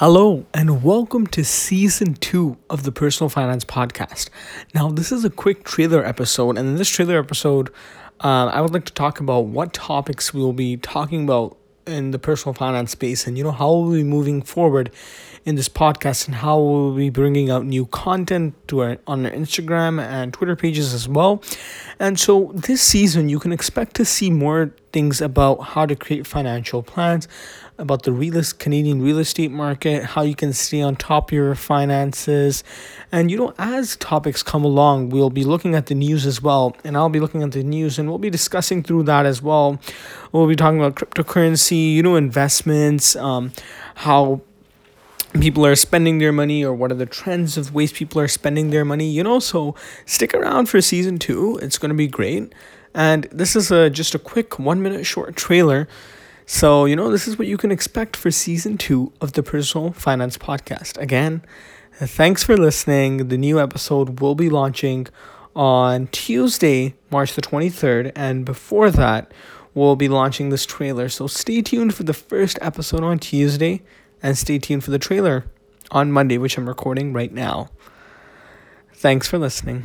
Hello, and welcome to season two of the Personal Finance Podcast. Now, this is a quick trailer episode, and in this trailer episode, uh, I would like to talk about what topics we will be talking about in the personal finance space and you know how we'll be moving forward in this podcast and how we'll be bringing out new content to our on our Instagram and Twitter pages as well. And so this season you can expect to see more things about how to create financial plans, about the real Canadian real estate market, how you can stay on top of your finances. And you know, as topics come along, we'll be looking at the news as well. And I'll be looking at the news and we'll be discussing through that as well. We'll be talking about cryptocurrency, you know, investments, um, how people are spending their money or what are the trends of ways people are spending their money you know so stick around for season two it's going to be great and this is a just a quick one minute short trailer. So you know this is what you can expect for season two of the personal finance podcast. Again thanks for listening. The new episode will be launching on tuesday march the 23rd and before that we'll be launching this trailer. So stay tuned for the first episode on tuesday and stay tuned for the trailer on Monday, which I'm recording right now. Thanks for listening.